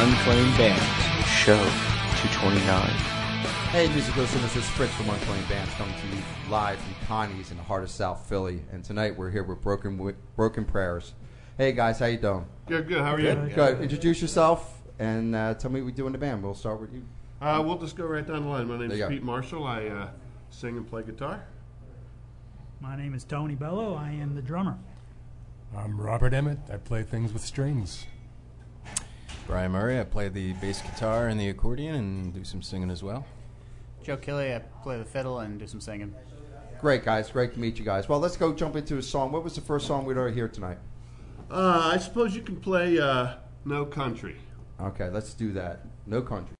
This Unclaimed Bands, show 229. Hey, music listeners, this is Fritz from Unclaimed Bands coming to you live from Connie's in the heart of South Philly. And tonight we're here with Broken Wi- Broken Prayers. Hey guys, how you doing? Good, good. How are you? Good. Introduce yourself and uh, tell me what we do in the band. We'll start with you. Uh, we'll just go right down the line. My name is you go. Pete Marshall. I uh, sing and play guitar. My name is Tony Bello. I am the drummer. I'm Robert Emmett. I play things with strings. Brian Murray, I play the bass guitar and the accordion and do some singing as well. Joe Kelly, I play the fiddle and do some singing. Great guys, great to meet you guys. Well, let's go jump into a song. What was the first song we'd already hear tonight? Uh, I suppose you can play uh, No Country. Okay, let's do that. No country.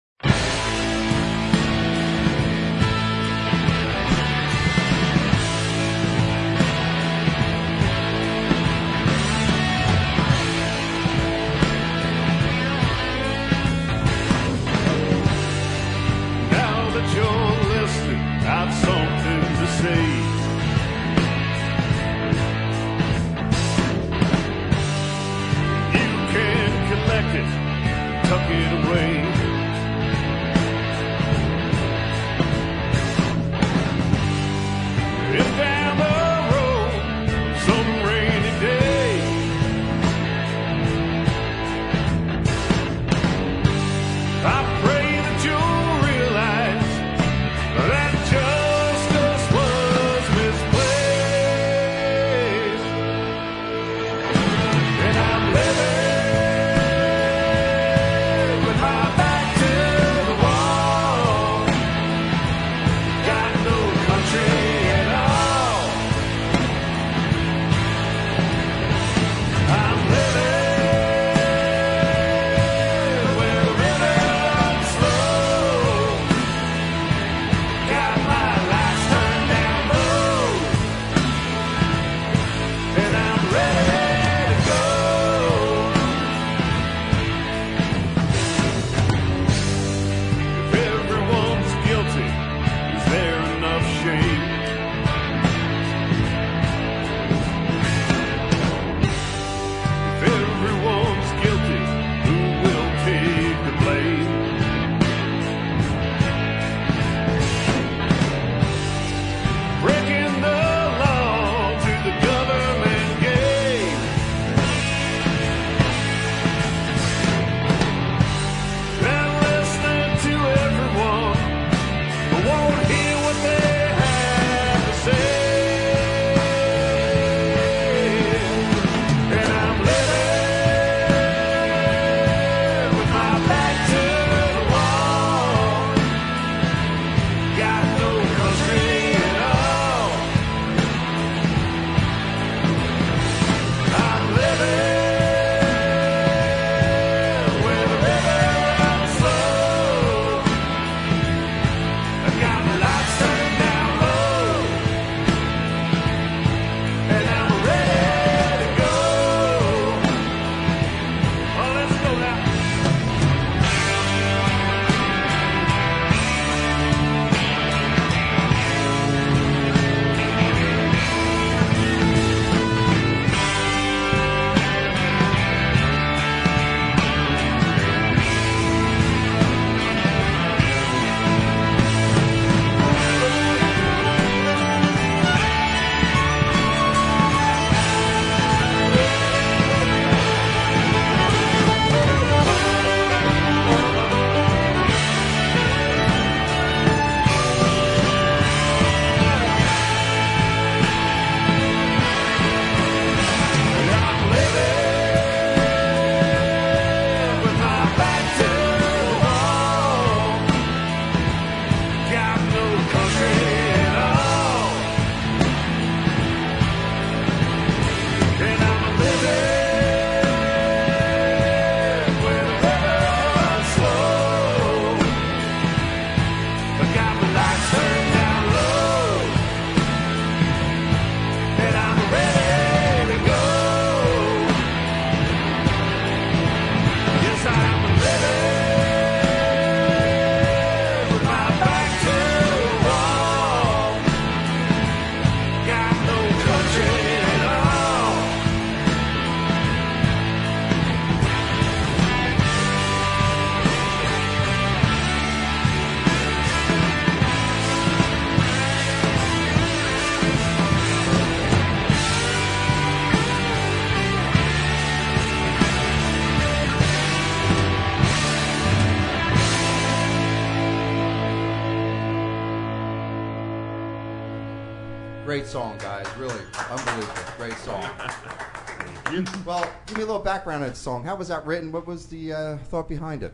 Great song, guys. Really unbelievable. Great song. well, give me a little background on the song. How was that written? What was the uh, thought behind it?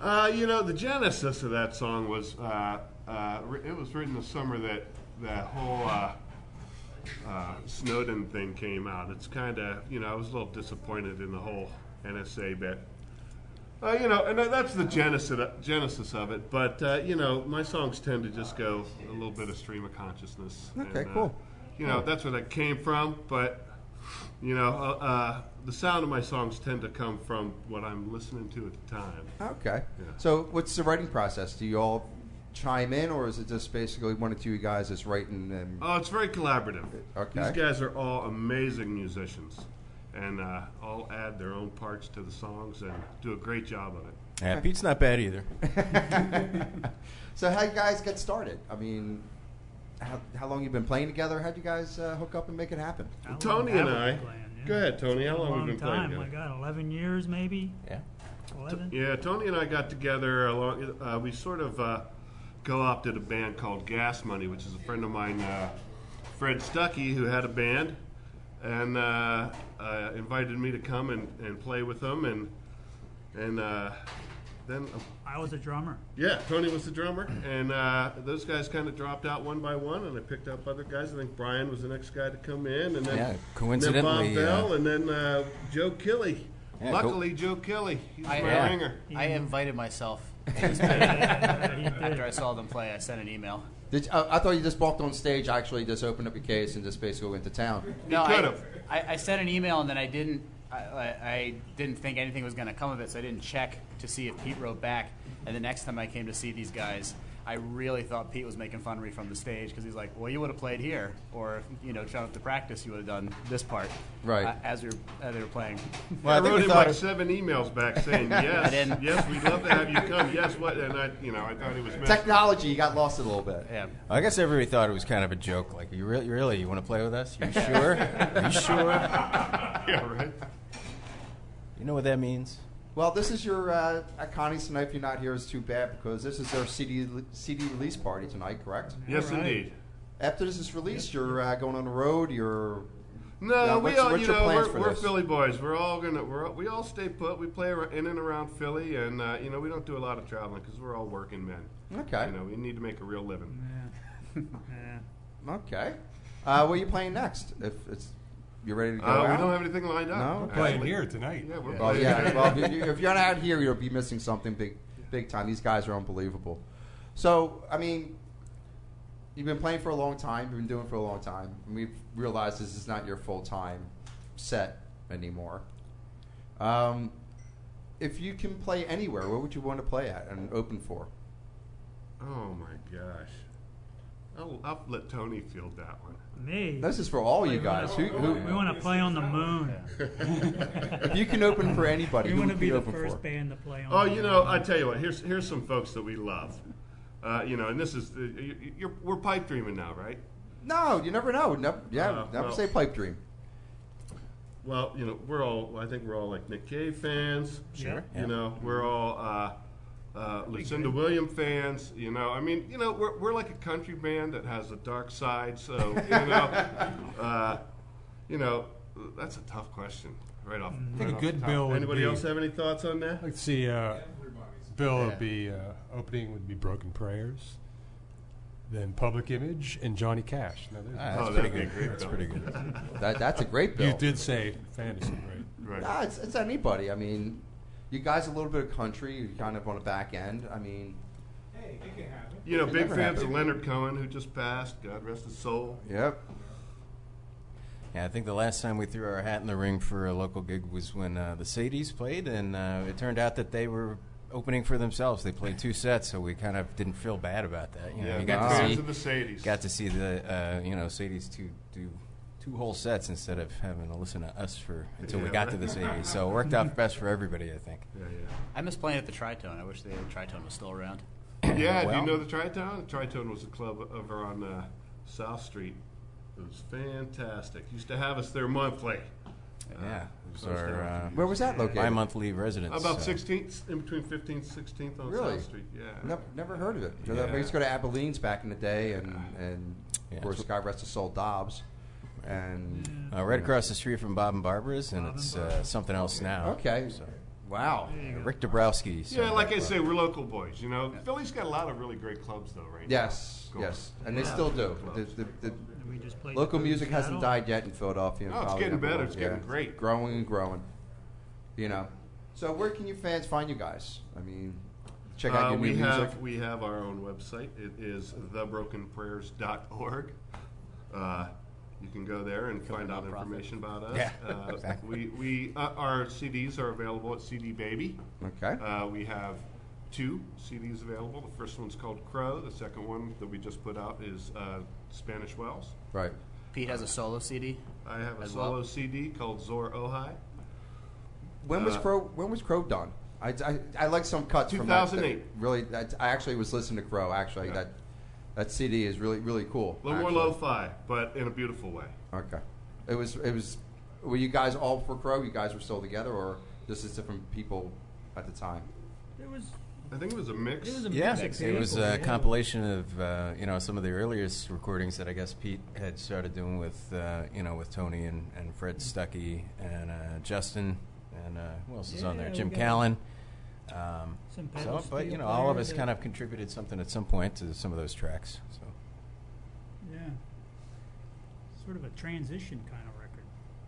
Uh, you know, the genesis of that song was uh, uh, it was written the summer that that whole uh, uh, Snowden thing came out. It's kind of you know I was a little disappointed in the whole NSA bit. Uh, you know, and that's the genesis genesis of it. But uh, you know, my songs tend to just go a little bit of stream of consciousness. Okay, and, uh, cool. You know, that's where that came from. But you know, uh, uh, the sound of my songs tend to come from what I'm listening to at the time. Okay. Yeah. So, what's the writing process? Do you all chime in, or is it just basically one or two of you guys that's writing and? Oh, it's very collaborative. Okay. These guys are all amazing musicians, and uh, all add their own parts to the songs and do a great job of it. Yeah, Pete's not bad either. So, how you guys get started? I mean, how, how long you been playing together? How'd you guys uh, hook up and make it happen? How Tony and I. been playing, yeah? Go ahead, Tony. How long long have we been playing time. Oh my? God, 11 years maybe? Yeah. 11? Yeah, Tony and I got together along. Uh, we sort of uh, co-opted a band called Gas Money, which is a friend of mine, uh, Fred Stuckey, who had a band, and uh, uh, invited me to come and, and play with them, and and uh, then I was a drummer. Yeah, Tony was the drummer, and uh, those guys kind of dropped out one by one, and I picked up other guys. I think Brian was the next guy to come in, and then Yeah, and coincidentally, then Bob Bell, uh, and then uh, Joe Kelly. Yeah, Luckily, Joe Kelly, he's I- my Yeah. ringer. I invited myself. After. I saw them play, I sent an email. Did you, uh, I thought you just walked on stage, actually just opened up your case and just basically went to town. No, could I, have. I, I sent an email and then I didn't. I, I, I didn't think anything was going to come of it, so I didn't check to see if Pete wrote back. And the next time I came to see these guys, I really thought Pete was making fun of me from the stage because he's like, "Well, you would have played here, or you know, shown up to practice, you would have done this part, Right. uh, as you're as they were playing." Well, I, I wrote him like seven emails back saying yes, yes, we'd love to have you come. Yes, what? And I, you know, I thought he was messing. Technology, you got lost a little bit. yeah. I guess everybody thought it was kind of a joke. Like, you really, really, you want to play with us? You sure? Are you sure? yeah, right. You know what that means? Well, this is your uh, at Connie's tonight. If you're not here, is too bad because this is their CD CD release party tonight. Correct? Yes, All right. indeed. After this is released, you're uh, going on the road. You're No, Yeah, we what's- all, what's you your know, plans we're, for we're? Philly boys. We're all gonna, we're all, we all stay put. We play in and around Philly, and uh, you know, we don't do a lot of traveling because we're all working men. okay. You know, we need to make a real living. Yeah. yeah. Okay. Uh, what are you playing next? If it's you're ready to go Uh, we don't have anything lined up. No? We're playing actually. here tonight. Yeah, we're Well, playing. yeah. Well, if, you, if you're not out here, you'll be missing something big, big time. These guys are unbelievable. So, I mean, you've been playing for a long time. You've been doing it for a long time. And we've realized this is not your full time set anymore. Um, if you can play anywhere, where would you want to play at and open for? Oh my gosh. I'll, I'll let Tony field that one. Me. This is for all you guys. Who, who, we want to play on the moon. if you can open for anybody, We want to would be the open first for? band to play on Oh, the you moon. know, I tell you what. Here's here's some folks that we love. Uh, you know, and this is uh, you, you're, we're pipe dreaming now, right? No, you never know. Never, yeah, Uh, never well- say pipe dream. Well, you know, we're all. I think we're all like Nick Cave fans. Sure. Yeah. You know, we're all uh, uh, Lucinda Williams fans. You know, I mean, you know, we're, we're like a country band that has a dark side. So you know, uh, you know, that's a tough question. Right off. I think right a good the bill Anybody be- else have any thoughts on that? Let's see. Uh, Bill Yeah. would be uh, opening would be Broken Prayers, then Public Image and Johnny Cash. Now, Ah, Oh, that's that'd pretty be good. great, That's Bill. pretty good. That, that's a great bill. you did say fantasy, right? Right. Nah, it's, it's anybody. I mean, you guys a little bit of country, you kind of on the back end. I mean, You know, It big never fans of happened. Leonard Cohen, who just passed. God rest his soul. yep. Yeah, I think the last time we threw our hat in the ring for a local gig was when uh, the Sadies played, and uh, it turned out that they were opening for themselves. They played two sets, so we kind of didn't feel bad about that. You know, Yeah, you big got fans to see of the Sadies. got to see the uh, you know Sadies two do two whole sets instead of having to listen to us for until we Yeah. got to the Sadies. So it worked out best for everybody, I think. Yeah, yeah. I miss playing at the Tritone. I wish the Tritone was still around. yeah. Yeah, do you know the Tritone? The Tritone was a club over on uh, South Street. It was fantastic. Used to have us there monthly. Yeah, it was our uh, Where was that located? bi-monthly residence. About uh, 16th, in between 15th, 16th on Really? South Street. Yeah. Never, never heard of it. 'Cause Yeah. I used to go to Abilene's back in the day, and and Yeah, of course, it's- God rest his soul, Dobbs, and Uh, right across the street from Bob and Barbara's, and Bob and it's uh, something else now. okay, So, wow, Rick Dabrowski. Yeah, like I Club. say, we're local boys. You know, Philly's got a lot of really great clubs, though, right? Now. Yes, now. yes, and they still do. The, the, the we just played local the music hasn't Seattle. died yet in Philadelphia. and No, it's probably getting never better. will. It's getting great. growing and growing. You know, so where can your fans find you guys? I mean, check out Uh, your we new have music. we have our own website. It is thebrokenprayers.org. Uh, you can go there and find out nonprofit. information about us. Yeah, uh, exactly. We, we uh, our CDs are available at CD Baby. Okay. Uh, we have two CDs available. The first one's called Crow. The second one that we just put out is uh, Spanish Wells. right. Pete has a solo CD. I have a solo well? CD called Zor Ojai. When was Uh, Crow? When was Crow done? I, I, I like some cuts from that. that 2008. really, that, I actually was listening to Crow. Actually, Yeah. that that CD is really really cool. A little more actually. lo-fi, but in a beautiful way. Okay. It was it was. Were you guys all for Crow? You guys were still together, or just as different people at the time? It was. I think it was a mix. It was a Yeah, mix it was a yeah. compilation of uh, you know some of the earliest recordings that I guess Pete had started doing with uh, you know with Tony and, and Fred Stuckey and uh, Justin and uh, who else is on there? Jim got Callan. Um, Some so, pedal but you steel know, all of players us that- kind of contributed something at some point to some of those tracks. So Yeah. Sort of a transition kind of record.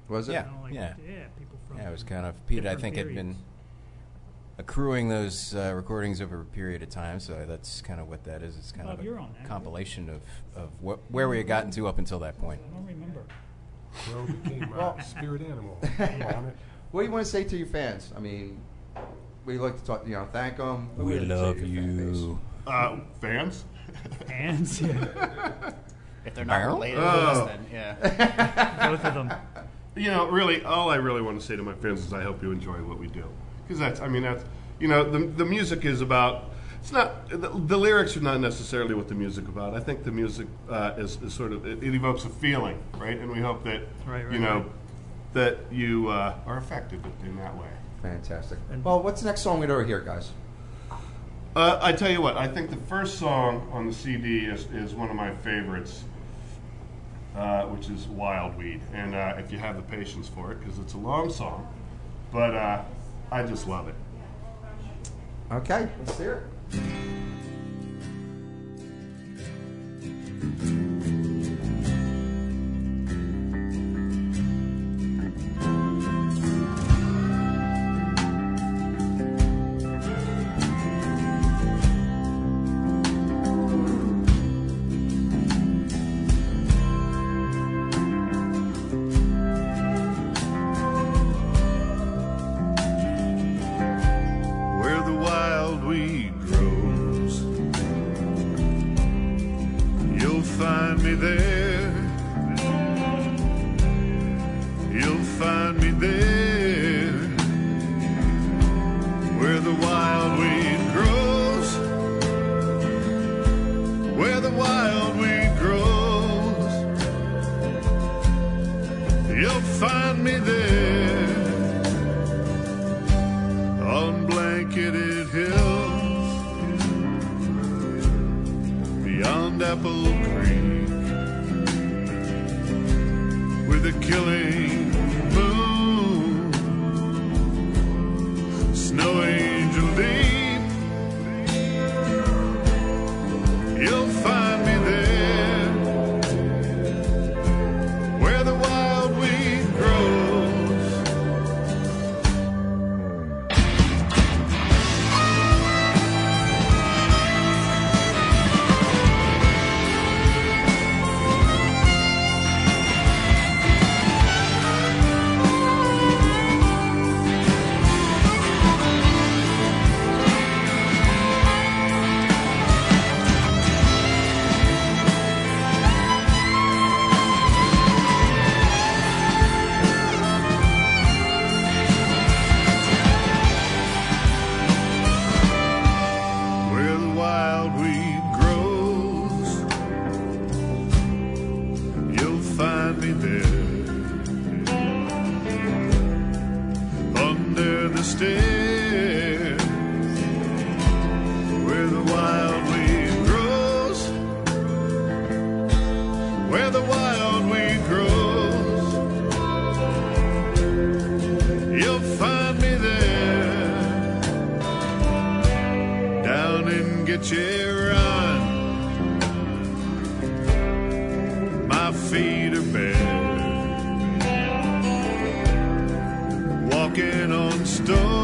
Was it? Yeah. You know, like, yeah. yeah, people from. yeah, it was kind of Pete. I different think had been periods. accruing those uh, recordings over a period of time. So that's kind of what that is. It's kind Bob, of you're a on that, right? compilation of, of what, where we had gotten to up until that point. I don't remember. Crow became Well- a spirit animal. I'm it. What do you want to say to your fans? I mean, we like to talk. You know, thank them. We love you. Uh, fans? Hands, yeah. If they're not Barrel? related to us, Oh. then yeah. Both of them. You know, really, all I really want to say to my fans is I hope you enjoy what we do. Because that's, I mean, that's, you know, the, the music is about, it's not, the, the lyrics are not necessarily what the music about. I think the music uh, is, is sort of, it, it evokes a feeling, right? And we hope that, Right, right, you know, right. that you uh, are affected in that way. Fantastic. And- Well, what's the next song we're going to hear, guys? Uh, I tell you what, I think the first song on the CD is, is one of my favorites, uh, which is Wild Weed. And uh, if you have the patience for it, because it's a long song, but uh, I just love it. Okay, let's hear it. You'll find me there on blanketed hills beyond Apple get you run. My feet are bare, walking on stones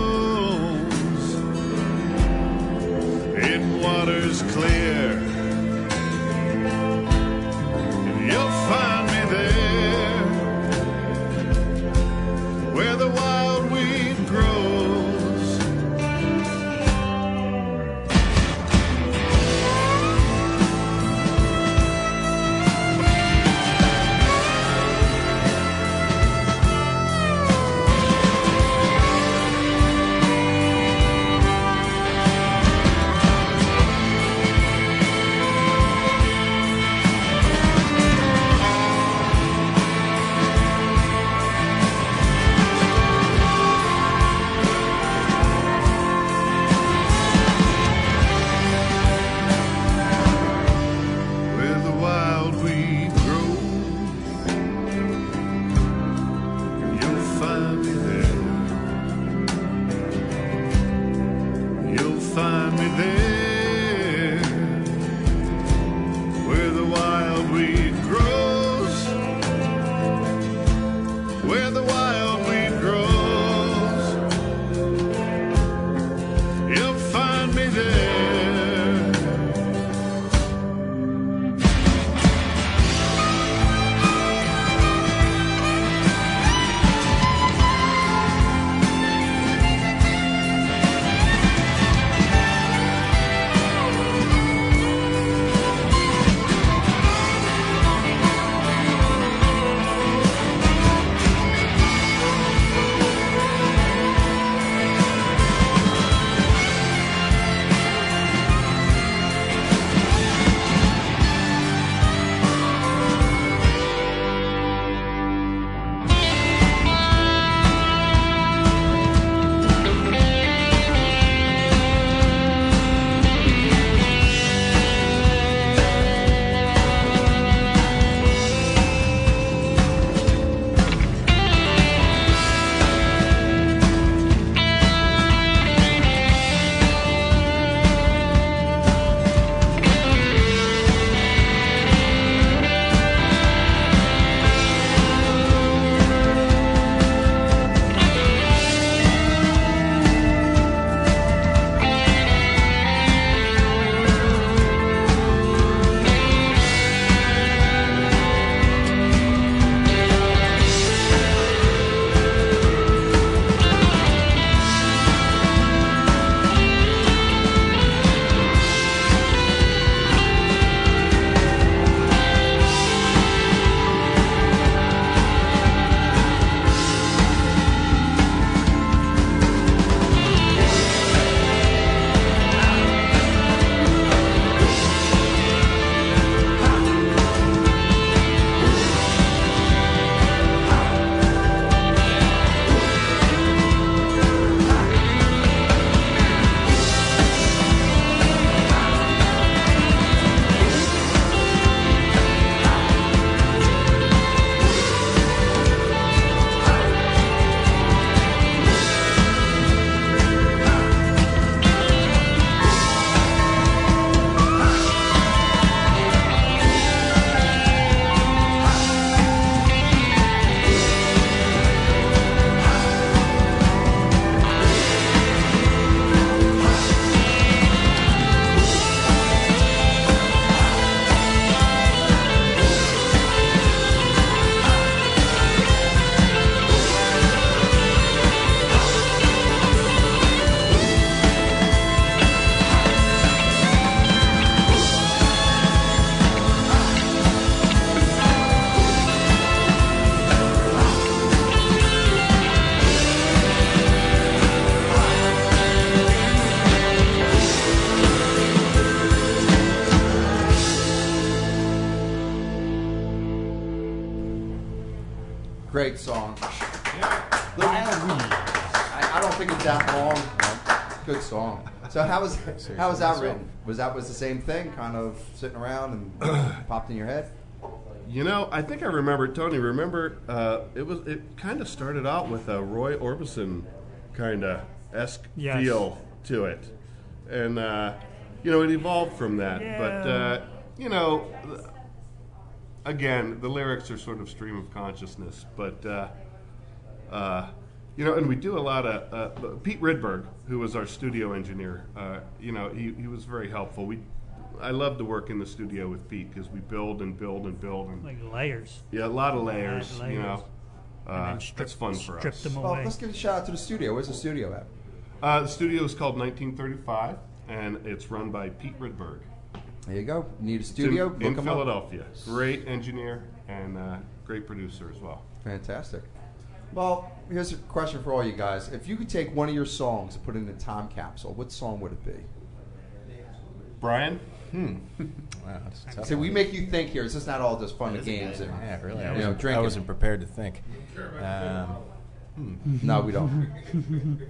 think it's that long. Good song. So how was how was that written? Was that was the same thing? Kind of sitting around and popped in your head? You know, I think I remember Tony. Remember, uh, it was it kind of started out with a Roy Orbison kind of esque Yes. feel to it, and uh, you know, it evolved from that. But uh, you know, again, the lyrics are sort of stream of consciousness. But uh, uh, you know, and we do a lot of uh, Pete Ridberg, who was our studio engineer. Uh, you know, he, he was very helpful. We I love to work in the studio with Pete because we build and build and build and Like layers. yeah, a lot of layers. Add You layers. know, And uh, strip- that's fun for us. them Well, let's give a shout out to the studio. Where's the studio at? Uh, the studio is called 1935, and it's run by Pete Ridberg. There you go. Need a It's in- studio? in, Look 'em up. Philadelphia. Great engineer and uh, great producer as well. Fantastic. Well, here's a question for all you guys. If you could take one of your songs and put it in a time capsule, what song would it be? Brian, Wow, that's So we make you think here. It's just not all just fun and games. And, Yeah, really. I You know, wasn't, I wasn't prepared to think. Um, No, we don't.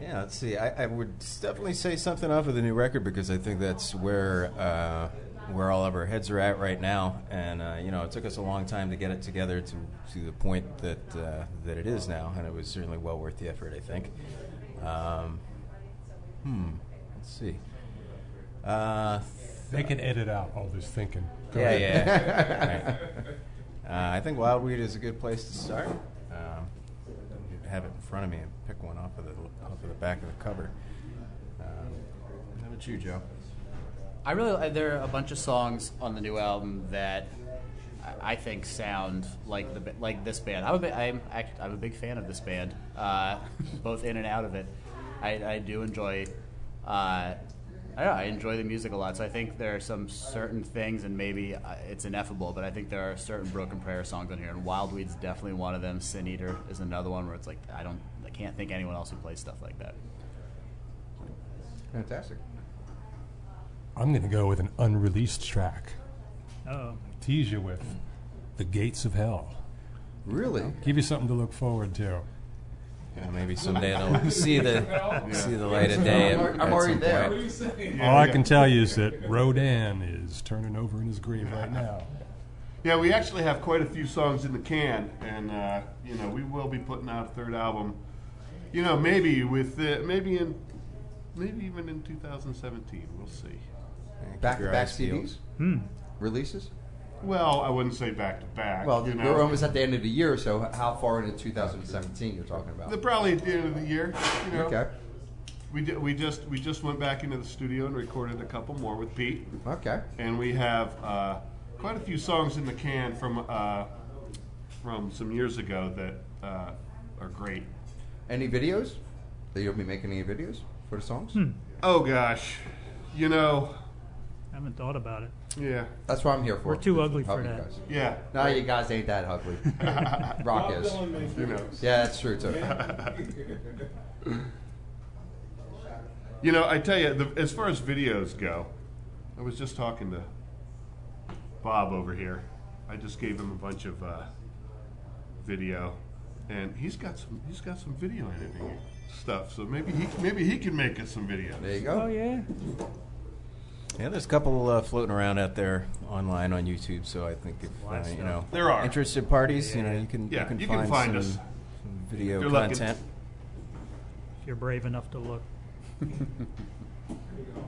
Yeah, let's see. I, I would definitely say something off of the new record because I think that's where uh, where all of our heads are at right now, and uh, you know, it took us a long time to get it together to to the point that uh, that it is now, and it was certainly well worth the effort. I think. Um, hmm. Let's see. Uh, They can edit out all this thinking. Go yeah, ahead. yeah. right. Uh, I think Wildweed is a good place to start. Um, have it in front of me and pick one off of the off of the back of the cover. Um, how about you, Joe? I really uh, there are a bunch of songs on the new album that I- think sound like the like this band. I'm a, I'm I'm a big fan of this band, uh, both in and out of it. I, I do enjoy. Uh, I know, I enjoy the music a lot, so I think there are some certain things, and maybe uh, it's ineffable, but I think there are certain Broken Prayer songs on here, and Wildweed's definitely one of them. Sin Eater is another one where it's like I don't, I can't think anyone else who plays stuff like that. Fantastic. I'm going to go with an unreleased track. Oh, Tease you with The Gates of Hell. Really? Give you something to look forward to. Yeah, maybe someday it'll see the see the light of day. At, I'm at already some there. point. All I can tell you is that Rodin is turning over in his grave right now. Yeah, we actually have quite a few songs in the can, and uh, you know we will be putting out a third album. You know, maybe with the, maybe in maybe even in 2017. We'll see. Yeah, keep Back to your back. CDs? hmm. Releases? Well, I wouldn't say back to back. Well, you know, we're almost at the end of the year, so how far into 2017 you're talking about? The, probably at the end of the year. You know, Okay. we did, we just we just went back into the studio and recorded a couple more with Pete, Okay. and we have uh, quite a few songs in the can from uh, from some years ago that uh, are great. Any videos? That you'll be making any videos for the songs? Oh gosh, you know, I haven't thought about it. yeah, That's what I'm here for. We're too ugly Help for you that. guys. yeah, No, you guys ain't that ugly. Rock is. you know. Yeah, that's true too. You know, I tell you, the, as far as videos go, I was just talking to Bob over here. I just gave him a bunch of uh, video, and he's got some he's got some video editing stuff. So maybe he maybe he can make us some videos. There you go. Oh yeah. Yeah, there's a couple uh, floating around out there online on YouTube. So I think if uh, you know There are. interested parties, you know, you can Yeah, you can you find, can find some, us. some video If you're looking. content. If you're brave enough to look.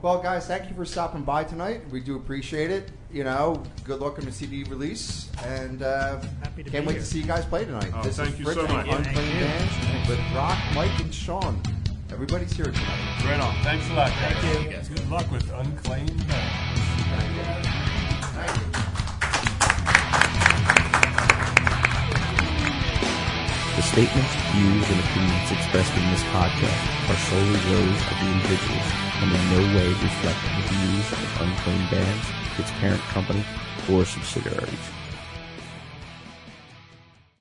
Well, guys, thank you for stopping by tonight. We do appreciate it. You know, good luck on the CD release, and uh, Happy to can't be wait here. to see you guys play tonight. Oh, this thank is you Fritz so from much. Unclaimed Thank you. Bands with Rock, Mike, and Sean. Everybody's here tonight. Right on. Thanks a lot, Thank you guys. Good luck with Unclaimed Bands. The statements, views, and opinions expressed in this podcast are solely those of the individuals and in no way reflect the views of Unclaimed Bands, its parent company, or subsidiaries.